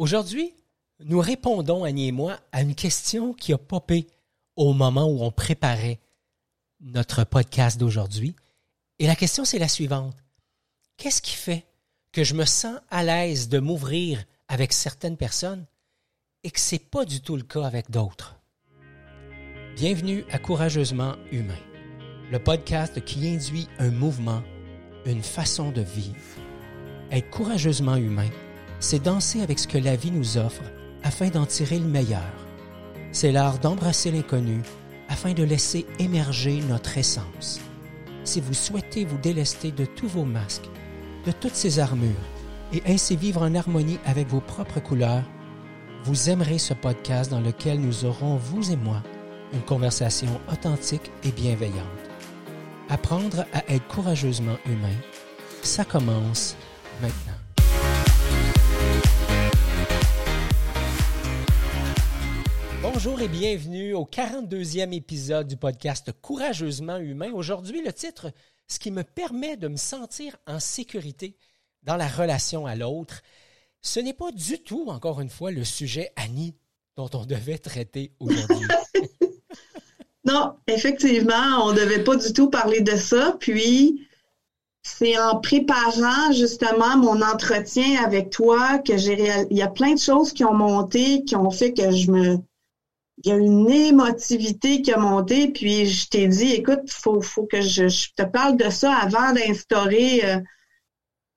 Aujourd'hui, nous répondons, Annie et moi, à une question qui a popé au moment où on préparait notre podcast d'aujourd'hui. Et la question, c'est la suivante. Qu'est-ce qui fait que je me sens à l'aise de m'ouvrir avec certaines personnes et que c'est pas du tout le cas avec d'autres? Bienvenue à Courageusement Humain, le podcast qui induit un mouvement, une façon de vivre. Être courageusement humain, c'est danser avec ce que la vie nous offre afin d'en tirer le meilleur. C'est l'art d'embrasser l'inconnu afin de laisser émerger notre essence. Si vous souhaitez vous délester de tous vos masques, de toutes ces armures, et ainsi vivre en harmonie avec vos propres couleurs, vous aimerez ce podcast dans lequel nous aurons, vous et moi, une conversation authentique et bienveillante. Apprendre à être courageusement humain, ça commence maintenant. Bonjour et bienvenue au 42e épisode du podcast Courageusement humain. Aujourd'hui, le titre, ce qui me permet de me sentir en sécurité dans la relation à l'autre. Ce n'est pas du tout, encore une fois, le sujet, Annie, dont on devait traiter aujourd'hui. non, effectivement, on ne devait pas du tout parler de ça. Puis, c'est en préparant justement mon entretien avec toi que j'ai réalisé. Il y a plein de choses qui ont monté, qui ont fait que je me il y a une émotivité qui a monté, puis je t'ai dit, écoute, il faut, faut que je, te parle de ça avant d'instaurer euh,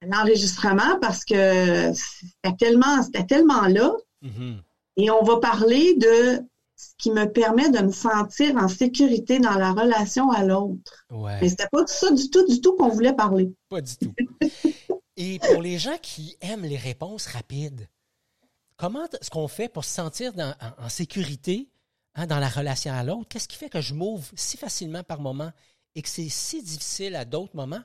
l'enregistrement parce que c'était tellement, c'était tellement là. Mm-hmm. Et on va parler de ce qui me permet de me sentir en sécurité dans la relation à l'autre. Ouais. Mais c'était pas ça du tout, du tout qu'on voulait parler. Pas du tout. Et pour les gens qui aiment les réponses rapides, comment est-ce qu'on fait pour se sentir en, sécurité Hein, dans la relation à l'autre, qu'est-ce qui fait que je m'ouvre si facilement par moment et que c'est si difficile à d'autres moments?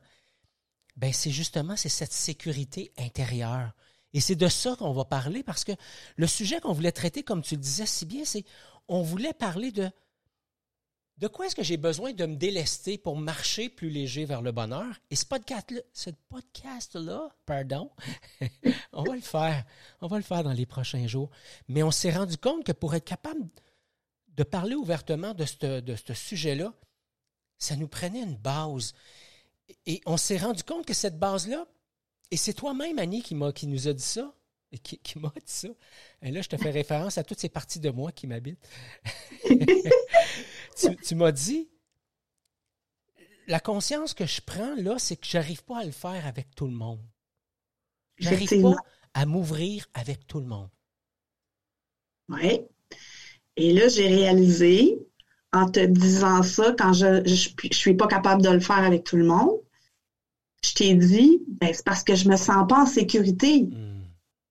Ben, c'est justement cette sécurité intérieure. Et c'est de ça qu'on va parler parce que le sujet qu'on voulait traiter, comme tu le disais si bien, c'est on voulait parler de de quoi est-ce que j'ai besoin de me délester pour marcher plus léger vers le bonheur? Et ce podcast-là, ce podcast-là, pardon, on va le faire. On va le faire dans les prochains jours. Mais on s'est rendu compte que pour être capable de parler ouvertement de ce de sujet-là, ça nous prenait une base. Et on s'est rendu compte que cette base-là, et c'est toi-même, Annie, qui, qui nous a dit ça, et qui, m'a dit ça. Et là, je te fais référence à toutes ces parties de moi qui m'habitent. tu, m'as dit, la conscience que je prends là, c'est que j'arrive pas à le faire avec tout le monde. J'arrive pas à m'ouvrir avec tout le monde. Oui. Et là, j'ai réalisé, en te disant ça, quand je ne suis pas capable de le faire avec tout le monde, je t'ai dit, ben, c'est parce que je me sens pas en sécurité. Hmm.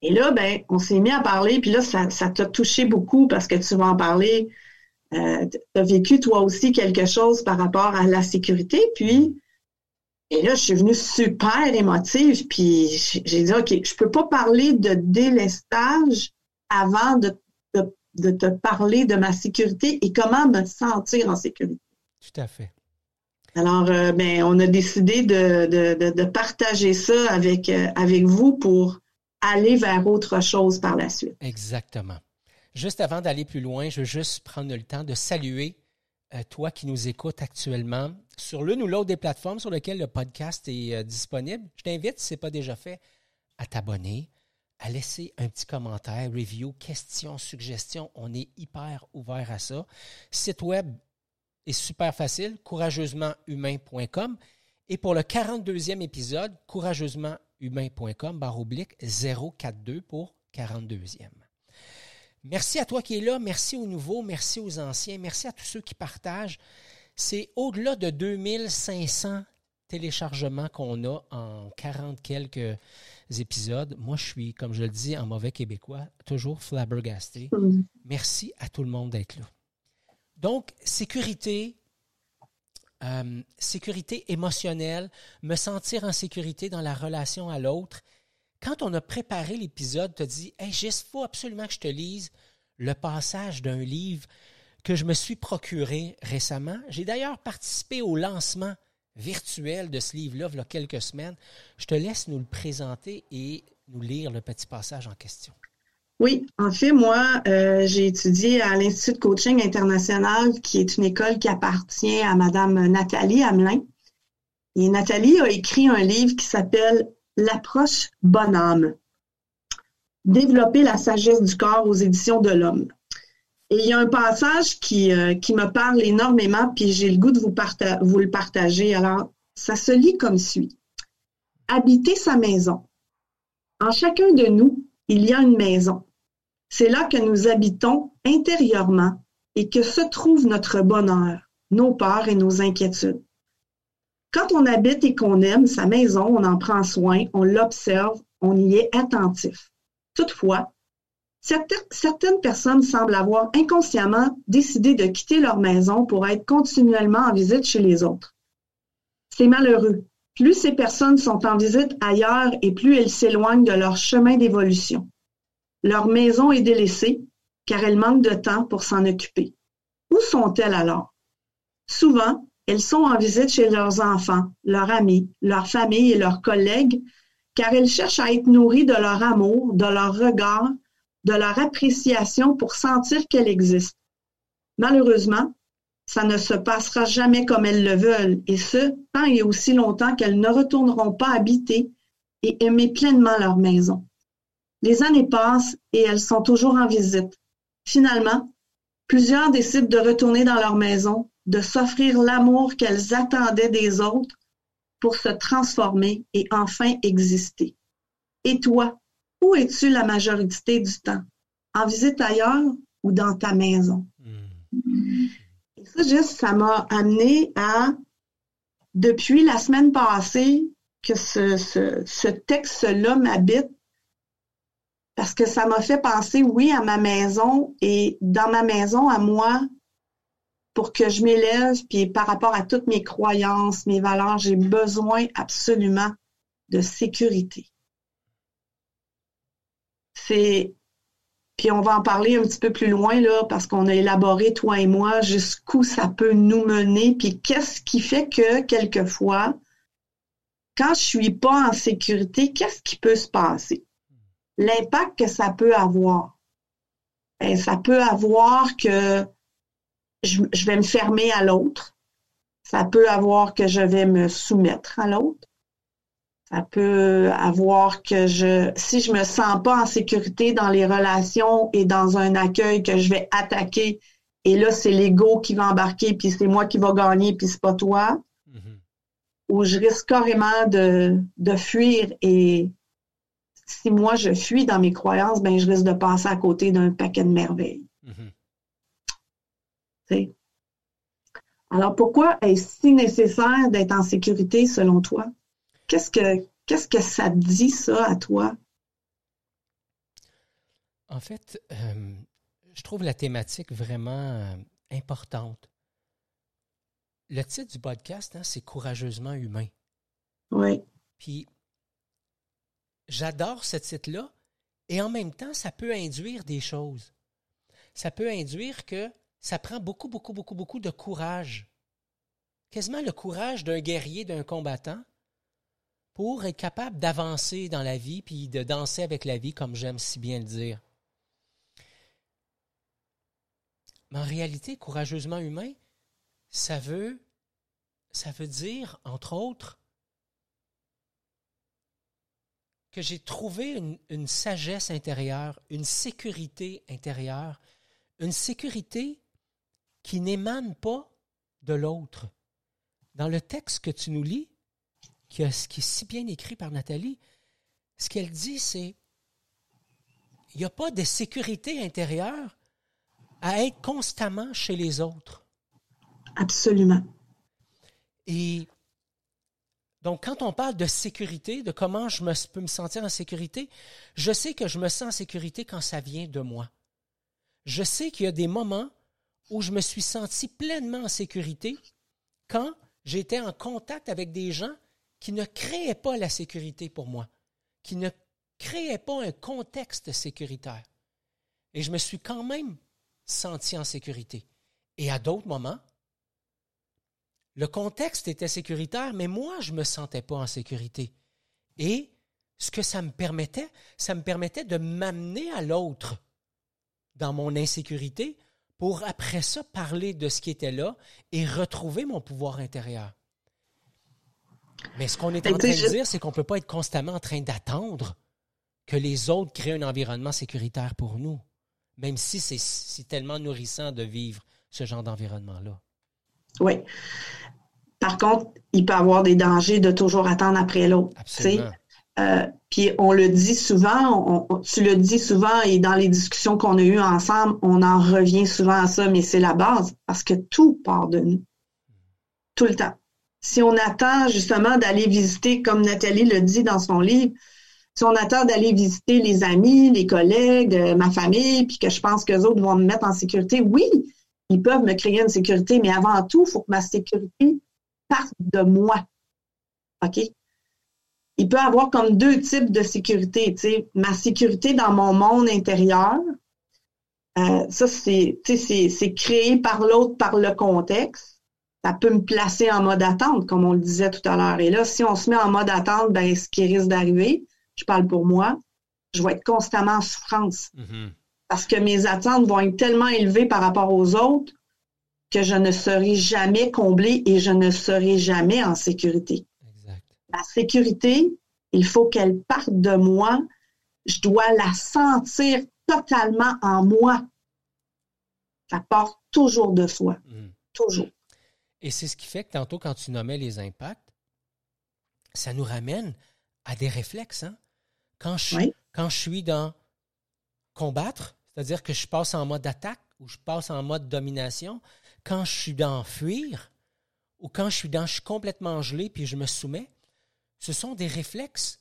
Et là, ben, on s'est mis à parler, puis là, ça, t'a touché beaucoup parce que tu vas en parler. Euh, tu as vécu toi aussi quelque chose par rapport à la sécurité, puis et là, je suis venue super émotive, puis j'ai dit, OK, je peux pas parler de délestage avant de de te parler de ma sécurité et comment me sentir en sécurité. Tout à fait. Alors, euh, ben, on a décidé de, partager ça avec, euh, avec vous pour aller vers autre chose par la suite. Exactement. Juste avant d'aller plus loin, je veux juste prendre le temps de saluer euh, toi qui nous écoutes actuellement sur l'une ou l'autre des plateformes sur lesquelles le podcast est disponible. Je t'invite, si ce n'est pas déjà fait, à t'abonner, à laisser un petit commentaire, review, question, suggestion. On est hyper ouvert à ça. Site web est super facile, courageusementhumain.com. Et pour le 42e épisode, courageusementhumain.com, barre oblique 042 pour 42e. Merci à toi qui es là, merci aux nouveaux, merci aux anciens, merci à tous ceux qui partagent. C'est au-delà de 2500 téléchargements qu'on a en 40 quelques épisodes. Moi, je suis, comme je le dis en mauvais québécois, toujours flabbergasté. Mm. Merci à tout le monde d'être là. Donc, sécurité, euh, sécurité émotionnelle, me sentir en sécurité dans la relation à l'autre. Quand on a préparé l'épisode, tu as dit Hey, il faut absolument que je te lise le passage d'un livre que je me suis procuré récemment. J'ai d'ailleurs participé au lancement virtuel de ce livre-là, il y a quelques semaines. Je te laisse nous le présenter et nous lire le petit passage en question. Oui, en fait, moi, euh, j'ai étudié à l'Institut de coaching international, qui est une école qui appartient à Madame Nathalie Hamelin. Et Nathalie a écrit un livre qui s'appelle L'approche bonhomme. Développer la sagesse du corps aux éditions de l'homme. Et il y a un passage qui, euh, qui me parle énormément, puis j'ai le goût de vous, vous le partager. Alors, ça se lit comme suit. Habiter sa maison. En chacun de nous, il y a une maison. C'est là que nous habitons intérieurement et que se trouve notre bonheur, nos peurs et nos inquiétudes. Quand on habite et qu'on aime sa maison, on en prend soin, on l'observe, on y est attentif. Toutefois, certaines personnes semblent avoir inconsciemment décidé de quitter leur maison pour être continuellement en visite chez les autres. C'est malheureux. Plus ces personnes sont en visite ailleurs et plus elles s'éloignent de leur chemin d'évolution. Leur maison est délaissée car elles manquent de temps pour s'en occuper. Où sont-elles alors? Souvent, elles sont en visite chez leurs enfants, leurs amis, leurs familles et leurs collègues, car elles cherchent à être nourries de leur amour, de leur regard, de leur appréciation pour sentir qu'elles existent. Malheureusement, ça ne se passera jamais comme elles le veulent, et ce, tant et aussi longtemps qu'elles ne retourneront pas habiter et aimer pleinement leur maison. Les années passent et elles sont toujours en visite. Finalement, plusieurs décident de retourner dans leur maison, de s'offrir l'amour qu'elles attendaient des autres pour se transformer et enfin exister. Et toi, où es-tu la majorité du temps? En visite ailleurs ou dans ta maison? Hmm. Et ça, juste, ça m'a amené à, depuis la semaine passée, que ce, ce texte-là m'habite parce que ça m'a fait penser, oui, à ma maison et dans ma maison, à moi, pour que je m'élève, puis par rapport à toutes mes croyances, mes valeurs, j'ai besoin absolument de sécurité. C'est puis on va en parler un petit peu plus loin là parce qu'on a élaboré toi et moi jusqu'où ça peut nous mener puis qu'est-ce qui fait que quelquefois quand je suis pas en sécurité, qu'est-ce qui peut se passer? L'impact que ça peut avoir. Ben, ça peut avoir que je, vais me fermer à l'autre. Ça peut avoir que je vais me soumettre à l'autre. Ça peut avoir que je, si je me sens pas en sécurité dans les relations et dans un accueil que je vais attaquer, et là, c'est l'ego qui va embarquer, puis c'est moi qui va gagner, puis c'est pas toi. Mm-hmm. Ou je risque carrément de, de fuir et si moi je fuis dans mes croyances, ben je risque de passer à côté d'un paquet de merveilles. Mm-hmm. Alors pourquoi est-ce si nécessaire d'être en sécurité selon toi? Qu'est-ce que qu'est-ce que ça dit ça à toi? En fait, euh, je trouve la thématique vraiment euh, importante. Le titre du podcast, hein, c'est Courageusement humain. Oui. Puis j'adore ce titre-là, et en même temps, ça peut induire des choses. Ça peut induire que ça prend beaucoup, beaucoup, beaucoup, beaucoup de courage. Quasiment le courage d'un guerrier, d'un combattant, pour être capable d'avancer dans la vie, puis de danser avec la vie, comme j'aime si bien le dire. Mais en réalité, courageusement humain, ça veut, ça veut dire, entre autres, que j'ai trouvé une, sagesse intérieure, une sécurité intérieure, une sécurité qui n'émane pas de l'autre. Dans le texte que tu nous lis, qui, est si bien écrit par Nathalie, ce qu'elle dit, c'est il n'y a pas de sécurité intérieure à être constamment chez les autres. Absolument. Et donc, quand on parle de sécurité, de comment je me, peux me sentir en sécurité, je sais que je me sens en sécurité quand ça vient de moi. Je sais qu'il y a des moments où je me suis senti pleinement en sécurité quand j'étais en contact avec des gens qui ne créaient pas la sécurité pour moi, qui ne créaient pas un contexte sécuritaire. Et je me suis quand même senti en sécurité. Et à d'autres moments, le contexte était sécuritaire, mais moi, je ne me sentais pas en sécurité. Et ce que ça me permettait, ça me permettait de m'amener à l'autre dans mon insécurité pour après ça parler de ce qui était là et retrouver mon pouvoir intérieur. Mais ce qu'on est en train de dire, c'est qu'on ne peut pas être constamment en train d'attendre que les autres créent un environnement sécuritaire pour nous, même si c'est tellement nourrissant de vivre ce genre d'environnement-là. Oui. Par contre, il peut y avoir des dangers de toujours attendre après l'autre. Euh, puis on le dit souvent, tu le dis souvent, et dans les discussions qu'on a eues ensemble, on en revient souvent à ça, mais c'est la base, parce que tout part de nous. Tout le temps. Si on attend justement d'aller visiter, comme Nathalie le dit dans son livre, si on attend d'aller visiter les amis, les collègues, euh, ma famille, puis que je pense que les autres vont me mettre en sécurité, oui, ils peuvent me créer une sécurité, mais avant tout, il faut que ma sécurité parte de moi. OK? Il peut y avoir comme deux types de sécurité. Tu sais, ma sécurité dans mon monde intérieur, euh, ça, c'est créé par l'autre, par le contexte. Ça peut me placer en mode attente, comme on le disait tout à l'heure. Et là, si on se met en mode attente, ben, ce qui risque d'arriver, je parle pour moi, je vais être constamment en souffrance. Mm-hmm. Parce que mes attentes vont être tellement élevées par rapport aux autres que je ne serai jamais comblée et je ne serai jamais en sécurité. Exact. La sécurité, il faut qu'elle parte de moi. Je dois la sentir totalement en moi. Ça part toujours de soi. Mm. Toujours. Et c'est ce qui fait que tantôt, quand tu nommais les impacts, ça nous ramène à des réflexes. Hein? Quand je, quand je suis dans combattre, c'est-à-dire que je passe en mode attaque ou je passe en mode domination, quand je suis dans fuir ou quand je suis dans je suis complètement gelé puis je me soumets, ce sont des réflexes.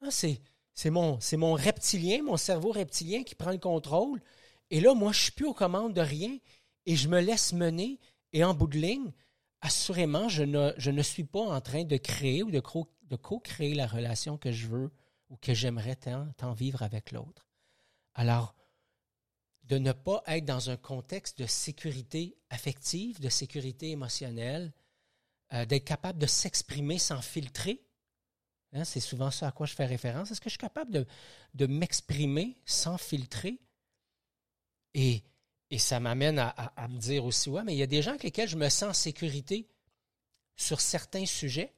Ah, c'est, c'est, mon, c'est mon reptilien, mon cerveau reptilien qui prend le contrôle. Et là, moi, je ne suis plus aux commandes de rien et je me laisse mener. Et en bout de ligne, assurément, je ne, je ne suis pas en train de créer ou de, co-créer la relation que je veux ou que j'aimerais tant, vivre avec l'autre. Alors, de ne pas être dans un contexte de sécurité affective, de sécurité émotionnelle, euh, d'être capable de s'exprimer sans filtrer. Hein, c'est souvent ça à quoi je fais référence. Est-ce que je suis capable de, de m'exprimer sans filtrer? Et, et ça m'amène à, me dire aussi, ouais, mais il y a des gens avec lesquels je me sens en sécurité sur certains sujets,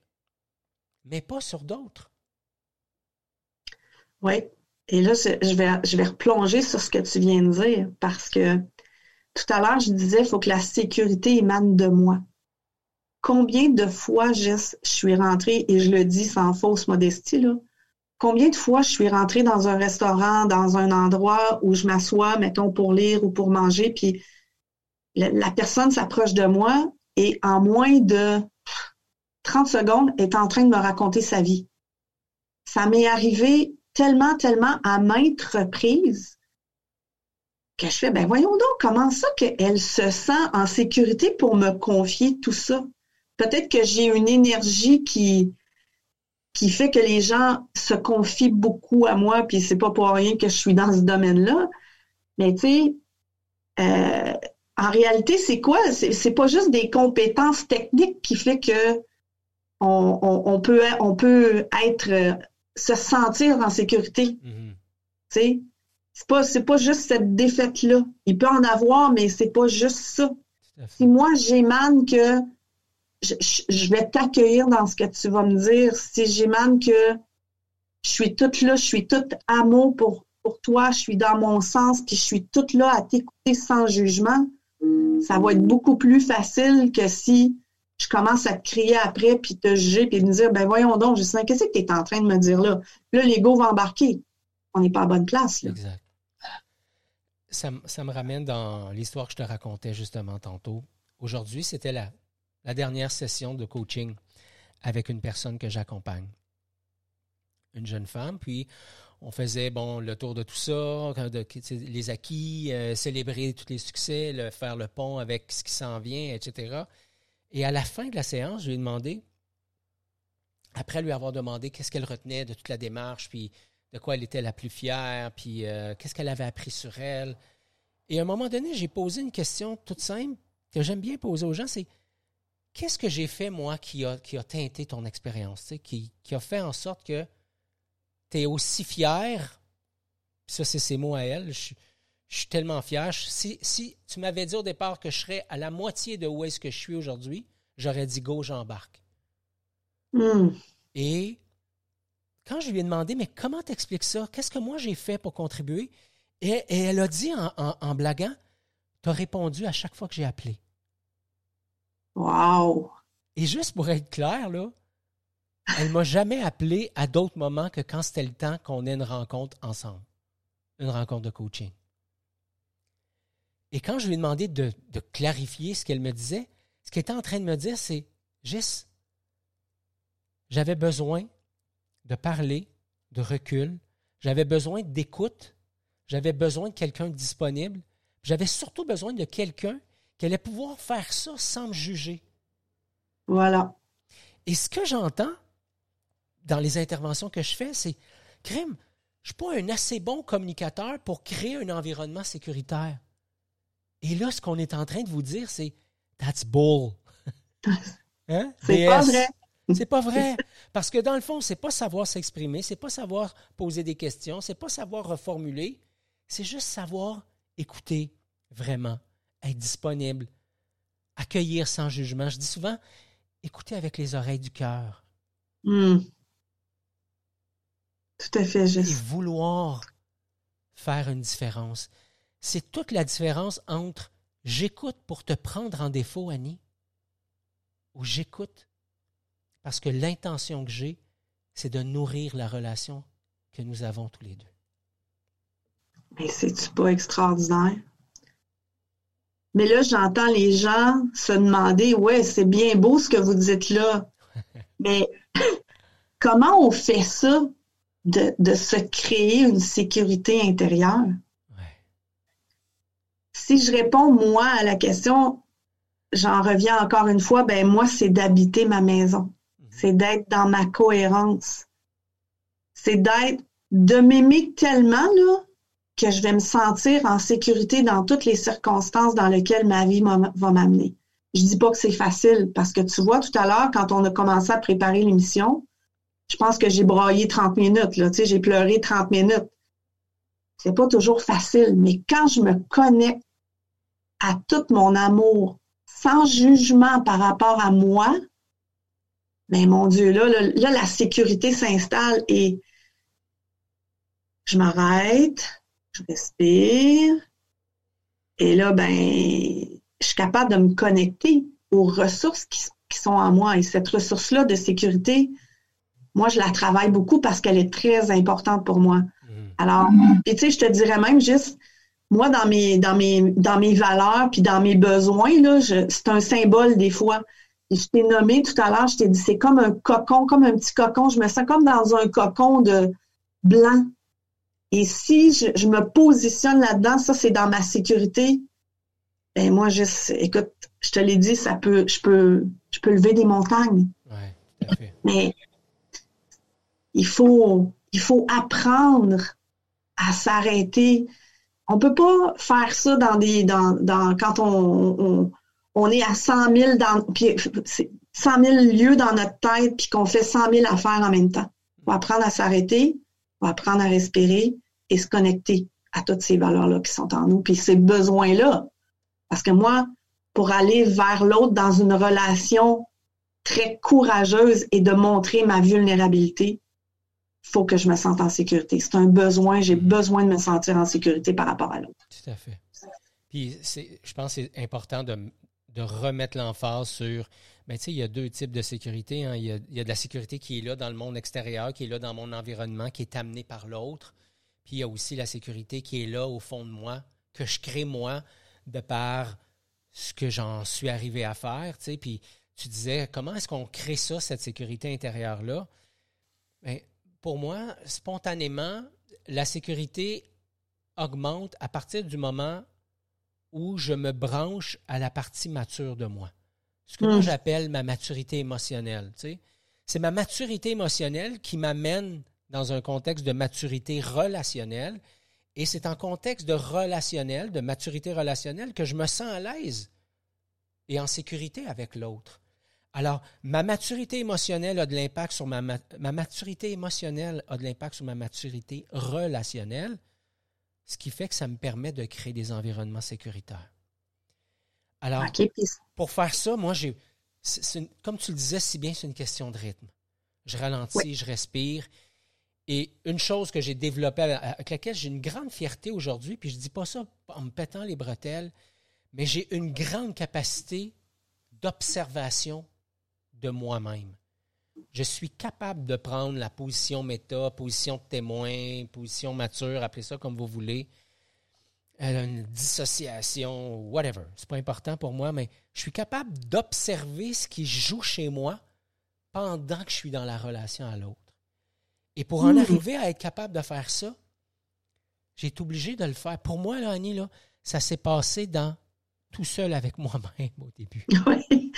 mais pas sur d'autres. Oui. Et là, je vais, je vais replonger sur ce que tu viens de dire parce que tout à l'heure, je disais, il faut que la sécurité émane de moi. Combien de fois, je suis rentrée, et je le dis sans fausse modestie, là, combien de fois je suis rentrée dans un restaurant, dans un endroit où je m'assois, mettons, pour lire ou pour manger, puis la, personne s'approche de moi et en moins de 30 secondes est en train de me raconter sa vie. Ça m'est arrivé tellement, tellement à maintes reprises que je fais, ben voyons donc comment ça qu'elle se sent en sécurité pour me confier tout ça? Peut-être que j'ai une énergie qui, qui fait que les gens se confient beaucoup à moi, puis c'est pas pour rien que je suis dans ce domaine-là. Mais tu sais, euh, en réalité, c'est quoi? C'est pas juste des compétences techniques qui fait que on, peut, on peut être se sentir en sécurité. Mm-hmm. Tu sais, c'est pas, c'est pas juste cette défaite-là. Il peut en avoir, mais c'est pas juste ça. Si moi, j'émane que je, vais t'accueillir dans ce que tu vas me dire, si j'émane que je suis toute là, je suis toute amour pour, pour toi, je suis dans mon sens, puis je suis toute là à t'écouter sans jugement, ça va être beaucoup plus facile que si je commence à te crier après, puis te juger, puis me dire, ben voyons donc, je sais qu'est-ce que tu es en train de me dire là? Là, l'ego va embarquer. On n'est pas à bonne place. Là. Exact. Ça, me ramène dans l'histoire que je te racontais justement tantôt. Aujourd'hui, c'était la, la dernière session de coaching avec une personne que j'accompagne. Une jeune femme, puis on faisait bon le tour de tout ça, les acquis, euh, célébrer tous les succès, faire le pont avec ce qui s'en vient, etc. Et à la fin de la séance, je lui ai demandé, après lui avoir demandé qu'est-ce qu'elle retenait de toute la démarche, puis de quoi elle était la plus fière, puis euh, qu'est-ce qu'elle avait appris sur elle. Et à un moment donné, j'ai posé une question toute simple que j'aime bien poser aux gens, c'est qu'est-ce que j'ai fait, moi, qui a, qui a teinté ton expérience, qui, qui a fait en sorte que tu es aussi fier, ça c'est ses mots à elle, je, suis tellement fier. Si, si tu m'avais dit au départ que je serais à la moitié de où est-ce que je suis aujourd'hui, j'aurais dit go, j'embarque. Hmm. Et quand je lui ai demandé, mais comment t'expliques ça? Qu'est-ce que moi j'ai fait pour contribuer? Et, elle a dit en, en blaguant, tu as répondu à chaque fois que j'ai appelé. Wow! Et juste pour être clair, là, elle m'a jamais appelé à d'autres moments que quand c'était le temps qu'on ait une rencontre ensemble, une rencontre de coaching. Et quand je lui ai demandé de, clarifier ce qu'elle me disait, ce qu'elle était en train de me dire, c'est Gis, j'avais besoin de parler, de recul, j'avais besoin d'écoute, j'avais besoin de quelqu'un disponible, j'avais surtout besoin de quelqu'un qui allait pouvoir faire ça sans me juger. Voilà. Et ce que j'entends dans les interventions que je fais, c'est Crime, je ne suis pas un assez bon communicateur pour créer un environnement sécuritaire. Et là, ce qu'on est en train de vous dire, c'est That's bull. Hein? C'est pas vrai. C'est pas vrai. Parce que dans le fond, c'est pas savoir s'exprimer, c'est pas savoir poser des questions, c'est pas savoir reformuler, c'est juste savoir écouter vraiment, être disponible, accueillir sans jugement. Je dis souvent, écouter avec les oreilles du cœur. Hmm. Tout à fait juste. Et vouloir faire une différence. C'est toute la différence entre j'écoute pour te prendre en défaut, Annie, ou j'écoute parce que l'intention que j'ai, c'est de nourrir la relation que nous avons tous les deux. Mais c'est-tu pas extraordinaire? Mais là, j'entends les gens se demander, ouais, c'est bien beau ce que vous dites là, mais comment on fait ça de, se créer une sécurité intérieure? Si je réponds moi à la question, j'en reviens encore une fois, ben moi, c'est d'habiter ma maison. Mhm. C'est d'être dans ma cohérence. C'est d'être, de m'aimer tellement, là, que je vais me sentir en sécurité dans toutes les circonstances dans lesquelles ma vie va m'amener. Je dis pas que c'est facile parce que tu vois tout à l'heure quand on a commencé à préparer l'émission, je pense que j'ai braillé 30 minutes là, tu sais, j'ai pleuré 30 minutes. C'est pas toujours facile, mais quand je me connecte à tout mon amour sans jugement par rapport à moi, mais ben, mon Dieu, là, là la sécurité s'installe et je m'arrête, je respire. Et là, ben, je suis capable de me connecter aux ressources qui, sont en moi. Et cette ressource-là de sécurité, moi, je la travaille beaucoup parce qu'elle est très importante pour moi. Mm-hmm. Alors, et tu sais, je te dirais même juste, moi, dans mes, dans mes, dans mes valeurs puis dans mes besoins, là, c'est un symbole des fois. je t'ai nommé tout à l'heure, je t'ai dit, c'est comme un cocon, comme un petit cocon. Je me sens comme dans un cocon de blanc. Et si je, me positionne là-dedans, ça c'est dans ma sécurité, ben moi, je, écoute, je te l'ai dit, ça peut, je peux, je peux lever des montagnes. Ouais, tout à fait. Mais il faut, il faut apprendre à s'arrêter. On peut pas faire ça dans des, dans, dans quand on, on, est à 100 000 dans, puis 100 000 lieux dans notre tête, puis qu'on fait 100 000 affaires en même temps. On va apprendre à s'arrêter, on va apprendre à respirer, et se connecter à toutes ces valeurs-là qui sont en nous, puis ces besoins-là. Parce que moi, pour aller vers l'autre dans une relation très courageuse et de montrer ma vulnérabilité, faut que je me sente en sécurité. C'est un besoin, j'ai mm-hmm. besoin de me sentir en sécurité par rapport à l'autre. Tout à fait. Puis je pense que c'est important de, remettre l'emphase sur, ben, tu sais, il y a deux types de sécurité. Hein. Il, y a, il, y a, de la sécurité qui est là dans le monde extérieur, qui est là dans mon environnement, qui est amenée par l'autre. Puis il y a aussi la sécurité qui est là au fond de moi, que je crée moi de par ce que j'en suis arrivé à faire. Tu sais. Puis tu disais, comment est-ce qu'on crée ça, cette sécurité intérieure-là? Bien, pour moi, spontanément, la sécurité augmente à partir du moment où je me branche à la partie mature de moi. Ce que moi mmh. j'appelle ma maturité émotionnelle. Tu sais. C'est ma maturité émotionnelle qui m'amène dans un contexte de maturité relationnelle. Et c'est en contexte de relationnel, de maturité relationnelle, que je me sens à l'aise et en sécurité avec l'autre. Alors, ma maturité émotionnelle a de l'impact sur ma, ma maturité émotionnelle a de l'impact sur ma maturité relationnelle, ce qui fait que ça me permet de créer des environnements sécuritaires. Alors, pour faire ça, moi, j'ai, comme tu le disais si bien, c'est une question de rythme. Je ralentis, je respire. Et une chose que j'ai développée, avec laquelle j'ai une grande fierté aujourd'hui, puis je ne dis pas ça en me pétant les bretelles, mais j'ai une grande capacité d'observation de moi-même. Je suis capable de prendre la position méta, position de témoin, position mature, appelez ça comme vous voulez, euh, une dissociation, whatever. C'est pas important pour moi, mais je suis capable d'observer ce qui joue chez moi pendant que je suis dans la relation à l'autre. Et pour en mmh. arriver à être capable de faire ça, j'ai été obligé de le faire. Pour moi, là, Annie, là, ça s'est passé dans tout seul avec moi-même au début. Oui.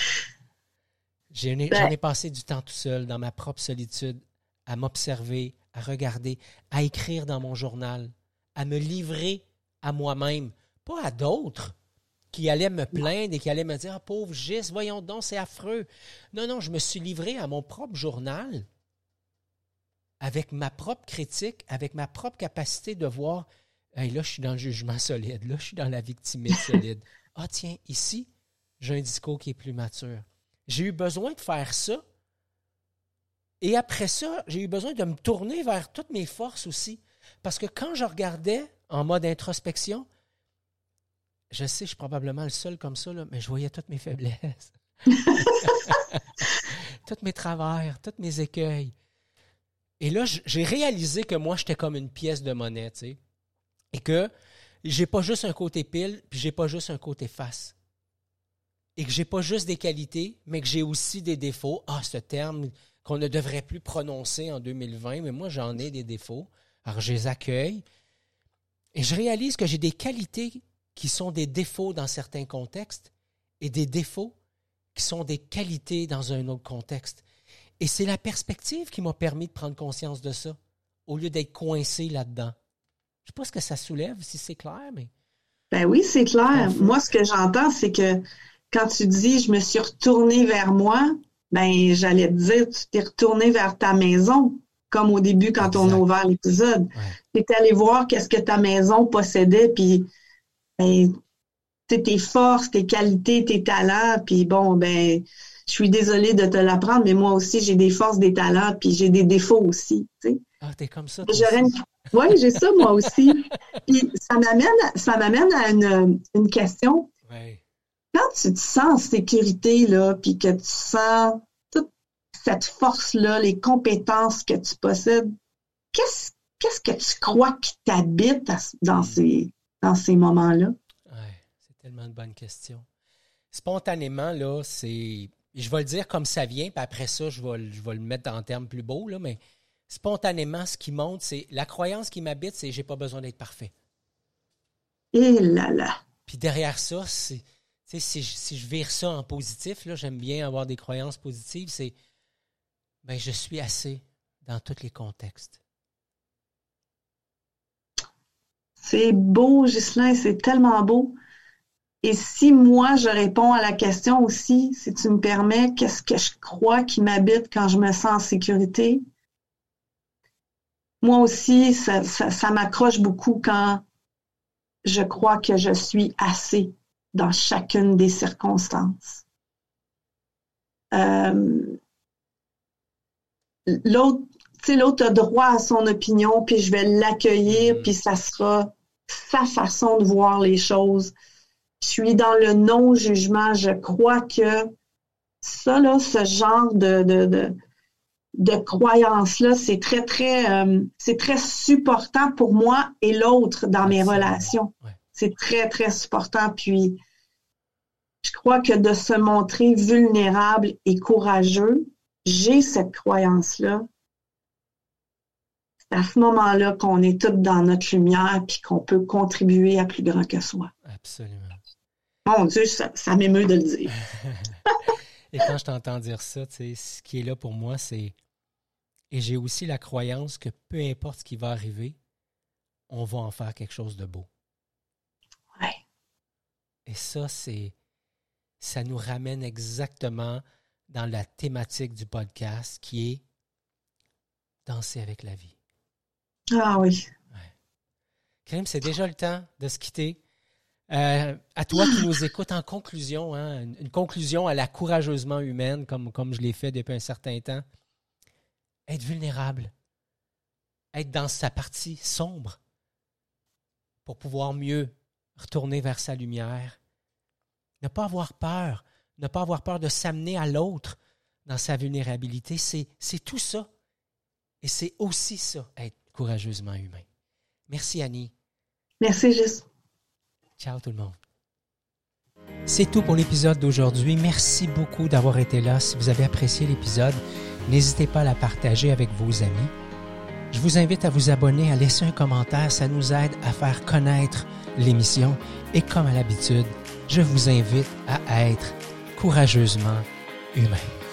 Ben j'en ai, passé du temps tout seul, dans ma propre solitude, à m'observer, à regarder, à écrire dans mon journal, à me livrer à moi-même, pas à d'autres qui allaient me plaindre et qui allaient me dire Ah, pauvre Gis, voyons donc, c'est affreux. Non, non, je me suis livré à mon propre journal avec ma propre critique, avec ma propre capacité de voir hey, là, je suis dans le jugement solide, là, je suis dans la victimite solide. Ah, tiens, ici, j'ai un discours qui est plus mature. J'ai eu besoin de faire ça. Et après ça, j'ai eu besoin de me tourner vers toutes mes forces aussi. Parce que quand je regardais en mode introspection, je sais, je suis probablement le seul comme ça, mais je voyais toutes mes faiblesses. tous mes travers, tous mes écueils. Et là, j'ai réalisé que moi, j'étais comme une pièce de monnaie, tu sais. Et que j'ai pas juste un côté pile, puis j'ai pas juste un côté face et que j'ai pas juste des qualités, mais que j'ai aussi des défauts. Ah, ce terme qu'on ne devrait plus prononcer en 2020, mais moi j'en ai des défauts. Alors je les accueille et je réalise que j'ai des qualités qui sont des défauts dans certains contextes et des défauts qui sont des qualités dans un autre contexte. Et c'est la perspective qui m'a permis de prendre conscience de ça, au lieu d'être coincé là-dedans. Je ne sais pas ce que ça soulève, si c'est clair, mais... Ben oui, c'est clair. Moi, ce que j'entends, c'est que quand tu dis je me suis retournée vers moi, ben j'allais te dire tu t'es retourné vers ta maison, comme au début quand on a ouvert l'épisode. Tu es allé voir qu'est-ce que ta maison possédait, puis ben, tes forces, tes qualités, tes talents, puis bon, ben je suis désolée de te l'apprendre, mais moi aussi j'ai des forces, des talents, puis j'ai des défauts aussi. Ah, t'es comme ça. Oui, j'ai ça moi aussi. puis ça m'amène, ça m'amène à une, une question. Ouais quand tu te sens en sécurité, là, puis que tu sens toute cette force-là, les compétences que tu possèdes, qu'est-ce, qu'est-ce que tu crois qui t'habite dans hmm. ces, dans ces moments-là? Ouais, c'est tellement une bonne question. Spontanément, là, c'est. Je vais le dire comme ça vient, puis après ça, je vais, je vais le mettre en termes plus beaux, là, mais spontanément, ce qui monte, c'est la croyance qui m'habite, c'est j'ai pas besoin d'être parfait. Et là là. Puis derrière ça, c'est si je, si je vire ça en positif, là, j'aime bien avoir des croyances positives, c'est ben, je suis assez dans tous les contextes. C'est beau, Ghislain, c'est tellement beau. Et si moi, je réponds à la question aussi, si tu me permets, qu'est-ce que je crois qui m'habite quand je me sens en sécurité? Moi aussi, ça, ça m'accroche beaucoup quand je crois que je suis assez dans chacune des circonstances. Euh, l'autre, l'autre a droit à son opinion, puis je vais l'accueillir, mm-hmm. puis ça sera sa façon de voir les choses. Je suis dans le non-jugement. Je crois que ça, là, ce genre de, de, de, de croyance-là, c'est très, très, euh, c'est très supportant pour moi et l'autre dans mes relations. C'est très, très supportant. Puis, je crois que de se montrer vulnérable et courageux, j'ai cette croyance-là. C'est à ce moment-là qu'on est tous dans notre lumière puis qu'on peut contribuer à plus grand que soi. Absolument. Mon Dieu, ça, m'émeut de le dire. et quand je t'entends dire ça, ce qui est là pour moi, c'est. Et j'ai aussi la croyance que peu importe ce qui va arriver, on va en faire quelque chose de beau. Ouais. Et ça, c'est ça nous ramène exactement dans la thématique du podcast qui est danser avec la vie. Ah oui. Crime, c'est déjà le temps de se quitter. Euh, à toi qui nous écoutes en conclusion, hein, une, conclusion à la courageusement humaine, comme, comme je l'ai fait depuis un certain temps. Être vulnérable, être dans sa partie sombre pour pouvoir mieux retourner vers sa lumière. Ne pas avoir peur, ne pas avoir peur de s'amener à l'autre dans sa vulnérabilité, c'est tout ça. Et c'est aussi ça, être courageusement humain. Merci Annie. Merci Juste. Ciao tout le monde. C'est tout pour l'épisode d'aujourd'hui. Merci beaucoup d'avoir été là. Si vous avez apprécié l'épisode, n'hésitez pas à la partager avec vos amis. Je vous invite à vous abonner, à laisser un commentaire. Ça nous aide à faire connaître l'émission. Et comme à l'habitude, je vous invite à être courageusement humain.